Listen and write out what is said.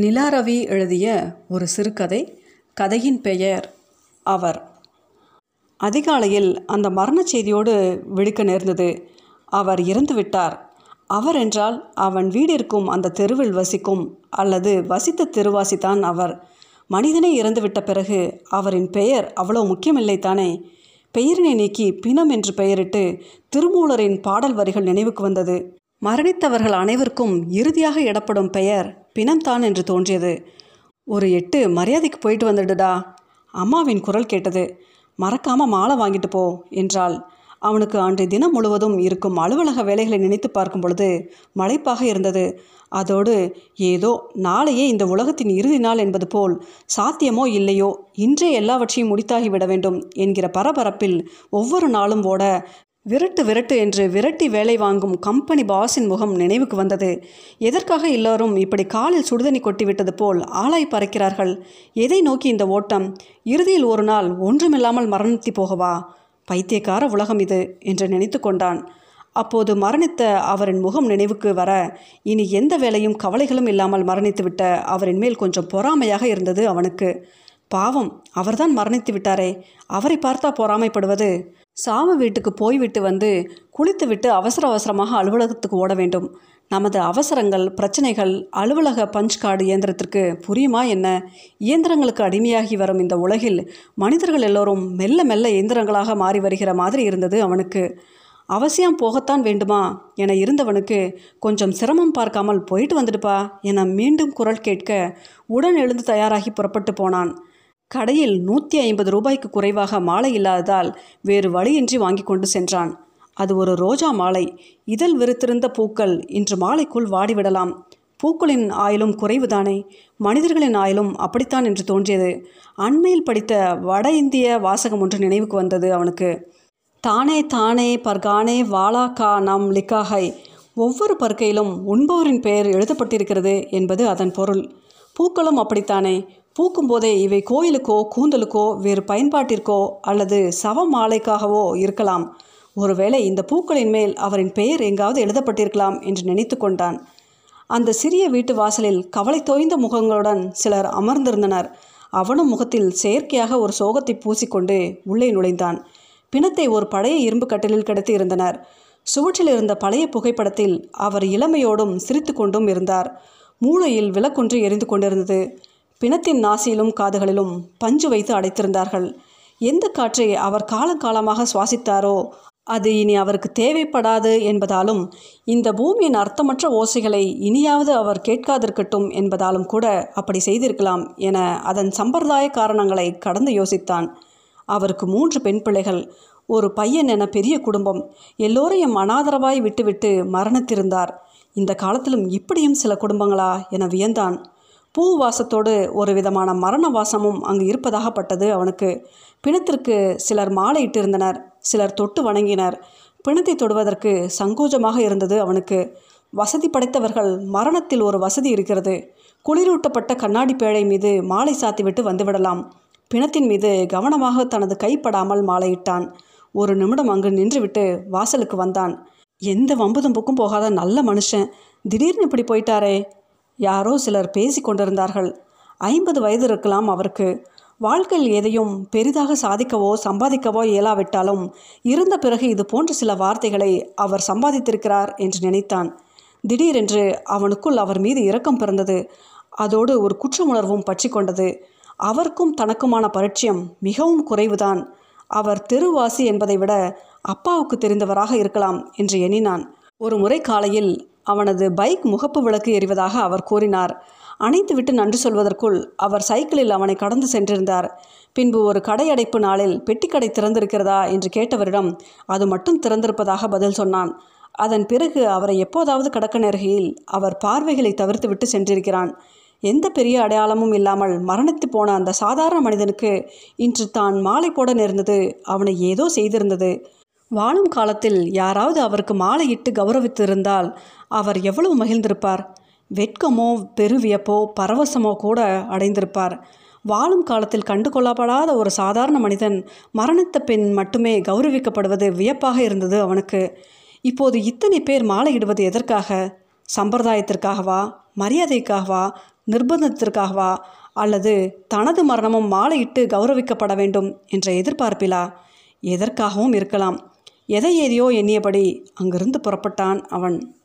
நிலாரவி எழுதிய ஒரு சிறுகதை கதையின் பெயர் அவர். அதிகாலையில் அந்த மரணச் செய்தியோடு விழிக்க நேர்ந்தது. அவர் இறந்து விட்டார். அவர் என்றால் அவன் வீடிருக்கும் அந்த தெருவில் வசிக்கும் அல்லது வசித்த தெருவாசிதான் அவர். மனிதனை இறந்துவிட்ட பிறகு அவரின் பெயர் அவ்வளோ முக்கியமில்லை தானே? பெயரினை நீக்கி பிணம் என்று பெயரிட்டு திருமூலரின் பாடல் வரிகள் நினைவுக்கு வந்தது. மரணித்தவர்கள் அனைவருக்கும் இறுதியாக இடப்படும் பெயர் பிணம்தான் என்று தோன்றியது. ஒரு எட்டு மரியாதைக்கு போயிட்டு வந்துடுடா. அம்மாவின் குரல் கேட்டது மறக்காம மாலை வாங்கிட்டு போ என்றாள். அவனுக்கு அன்று தினம் முழுவதும் இருக்கும் அலுவலக வேலைகளை நினைத்து பார்க்கும் பொழுது மலைப்பாக இருந்தது. அதோடு ஏதோ நாளையே இந்த உலகத்தின் இறுதி நாள் என்பது போல் சாத்தியமோ இல்லையோ இன்றே எல்லாவற்றையும் முடித்தாகிவிட வேண்டும் என்கிற பரபரப்பில் ஒவ்வொரு நாளும் ஓட விரட்டு விரட்டு என்று விரட்டி வேலை வாங்கும் கம்பெனி பாஸின் முகம் நினைவுக்கு வந்தது. எதற்காக எல்லோரும் இப்படி காலில் சுடுதண்ணி கொட்டிவிட்டது போல் ஆளாய் பறக்கிறார்கள்? எதை நோக்கி இந்த ஓட்டம்? இறுதியில் ஒரு நாள் ஒன்றுமில்லாமல் மரணத்தி போகவா? பைத்தியக்கார உலகம் இது என்று நினைத்து கொண்டான். அப்போது மரணித்த அவரின் முகம் நினைவுக்கு வர இனி எந்த வேலையும் கவலைகளும் இல்லாமல் மரணித்துவிட்ட அவரின் மேல் கொஞ்சம் பொறாமையாக இருந்தது அவனுக்கு. பாவம் அவர்தான் மரணித்து விட்டாரே. அவரை பார்த்தா பொறாமைப்படுவது. சாவு வீட்டுக்கு போய்விட்டு வந்து குளித்துவிட்டு அவசர அவசரமாக அலுவலகத்துக்கு ஓட வேண்டும். நமது அவசரங்கள் பிரச்சனைகள் அலுவலக பஞ்ச் கார்டு இயந்திரத்திற்கு புரியுமா என்ன? இயந்திரங்களுக்கு அடிமையாகி வரும் இந்த உலகில் மனிதர்கள் எல்லோரும் மெல்ல மெல்ல இயந்திரங்களாக மாறி வருகிற மாதிரி இருந்தது அவனுக்கு. அவசியம் போகத்தான் வேண்டுமா? என இருந்தவனுக்கு கொஞ்சம் சிரமம் பார்க்காமல் போயிட்டு வந்துடுப்பா என மீண்டும் குரல் கேட்க உடன் எழுந்து தயாராகி புறப்பட்டு போனான். கடையில் நூற்றி ஐம்பது ரூபாய்க்கு குறைவாக மாலை இல்லாததால் வேறு வழியின்றி வாங்கி கொண்டு சென்றான். அது ஒரு ரோஜா மாலை. இதழ் விருத்திருந்த பூக்கள் இன்று மாலைக்குள் வாடிவிடலாம். பூக்களின் ஆயிலும் குறைவுதானே? மனிதர்களின் ஆயிலும் அப்படித்தான் என்று தோன்றியது. அண்மையில் படித்த வட இந்திய வாசகம் ஒன்று நினைவுக்கு வந்தது அவனுக்கு. தானே தானே பர்கானே வாலா கா நம் லிக்காஹை. ஒவ்வொரு பர்க்கையிலும் உண்பவரின் பெயர் எழுதப்பட்டிருக்கிறது என்பது அதன் பொருள். பூக்களும் அப்படித்தானே? பூக்கும் போதே இவை கோயிலுக்கோ கூந்தலுக்கோ வேறு பயன்பாட்டிற்கோ அல்லது சவ மாலைக்காகவோ இருக்கலாம். ஒருவேளை இந்த பூக்களின் மேல் அவரின் பெயர் எங்காவது எழுதப்பட்டிருக்கலாம் என்று நினைத்து கொண்டான். அந்த சிறிய வீட்டு வாசலில் கவலை தோய்ந்த முகங்களுடன் சிலர் அமர்ந்திருந்தனர். அவனும் முகத்தில் செயற்கையாக ஒரு சோகத்தை பூசிக்கொண்டு உள்ளே நுழைந்தான். பிணத்தை ஒரு பழைய இரும்பு கட்டிலில் கிடத்தி இருந்தனர். சுவற்றில் இருந்த பழைய புகைப்படத்தில் அவர் இளமையோடும் சிரித்து கொண்டும் இருந்தார். மூளையில் விளக்கொன்று எரிந்து கொண்டிருந்தது. பிணத்தின் நாசியிலும் காதுகளிலும் பஞ்சு வைத்து அடைத்திருந்தார்கள். எந்த காற்றை அவர் காலங்காலமாக சுவாசித்தாரோ அது இனி அவருக்கு தேவைப்படாது என்பதாலும் இந்த பூமியின் அர்த்தமற்ற ஓசைகளை இனியாவது அவர் கேட்காதிருக்கட்டும் என்பதாலும் கூட அப்படி செய்திருக்கலாம் என அதன் சம்பிரதாய காரணங்களை கடந்து யோசித்தான். அவருக்கு மூன்று பெண் பிள்ளைகள் ஒரு பையன் என பெரிய குடும்பம் எல்லோரையும் அனாதரவாய் விட்டுவிட்டு மரணத்திருந்தார். இந்த காலத்திலும் இப்படியும் சில குடும்பங்களா என வியந்தான். பூ வாசத்தோடு ஒரு விதமான மரண வாசமும் அங்கு இருப்பதாகப்பட்டது அவனுக்கு. பிணத்திற்கு சிலர் மாலையிட்டிருந்தனர் சிலர் தொட்டு வணங்கினர். பிணத்தை தொடுவதற்கு சங்கோஜமாக இருந்தது அவனுக்கு. வசதி படைத்தவர்கள் மரணத்தில் ஒரு வசதி இருக்கிறது. குளிரூட்டப்பட்ட கண்ணாடி பேழை மீது மாலை சாத்திவிட்டு வந்துவிடலாம். பிணத்தின் மீது கவனமாக தனது கைப்படாமல் மாலையிட்டான். ஒரு நிமிடம் அங்கு நின்றுவிட்டு வாசலுக்கு வந்தான். எந்த வம்புதும்புக்கும் போகாத நல்ல மனுஷன். திடீர்னு இப்படி போயிட்டாரே. யாரோ சிலர் பேசி கொண்டிருந்தார்கள். ஐம்பது வயது இருக்கலாம் அவருக்கு. வாழ்க்கையில் எதையும் பெரிதாக சாதிக்கவோ சம்பாதிக்கவோ இயலாவிட்டாலும் இருந்த பிறகு இது போன்ற சில வார்த்தைகளை அவர் சம்பாதித்திருக்கிறார் என்று நினைத்தான். திடீரென்று அவனுக்குள் அவர் மீது இரக்கம் பிறந்தது. அதோடு ஒரு குற்ற உணர்வும் பற்றி கொண்டது. அவருக்கும் தனக்குமான பரிச்சயம் மிகவும் குறைவுதான். அவர் தெருவாசி என்பதை விட அப்பாவுக்கு தெரிந்தவராக இருக்கலாம் என்று எண்ணினான். ஒரு முறை காலையில் அவனது பைக் முகப்பு விளக்கு எறிவதாக அவர் கூறினார். அணைத்துவிட்டு நன்றி சொல்வதற்குள் அவர் சைக்கிளில் அவனை கடந்து சென்றிருந்தார். பின்பு ஒரு கடை அடைப்பு நாளில் பெட்டிக்கடை திறந்திருக்கிறதா என்று கேட்டவரிடம் அது மட்டும் திறந்திருப்பதாக பதில் சொன்னான். அதன் பிறகு அவரை எப்போதாவது கடக்க நேர்கையில் அவர் பார்வைகளை தவிர்த்துவிட்டு சென்றிருக்கிறான். எந்த பெரிய அடையாளமும் இல்லாமல் மரணித்து போன அந்த சாதாரண மனிதனுக்கு இன்று தான் மாலை போட நேர்ந்தது. அவனை ஏதோ செய்திருந்தது. வாழும் காலத்தில் யாராவது அவருக்கு மாலையிட்டு கௌரவித்திருந்தால் அவர் எவ்வளவு மகிழ்ந்திருப்பார்? வெட்கமோ பெருவியப்போ பரவசமோ கூட அடைந்திருப்பார். வாழும் காலத்தில் கண்டு கொள்ளப்படாத ஒரு சாதாரண மனிதன் மரணித்த பின் மட்டுமே கௌரவிக்கப்படுவது வியப்பாக இருந்தது அவனுக்கு. இப்போது இத்தனை பேர் மாலையிடுவது எதற்காக? சம்பிரதாயத்திற்காகவா? மரியாதைக்காகவா? நிர்பந்தத்திற்காகவா? அல்லது தனது மரணமும் மாலையிட்டு கௌரவிக்கப்பட வேண்டும் என்ற எதிர்பார்ப்பிலா? எதற்காகவும் இருக்கலாம். எதை ஏதையோ எண்ணியபடி அங்கிருந்து புறப்பட்டான் அவன்.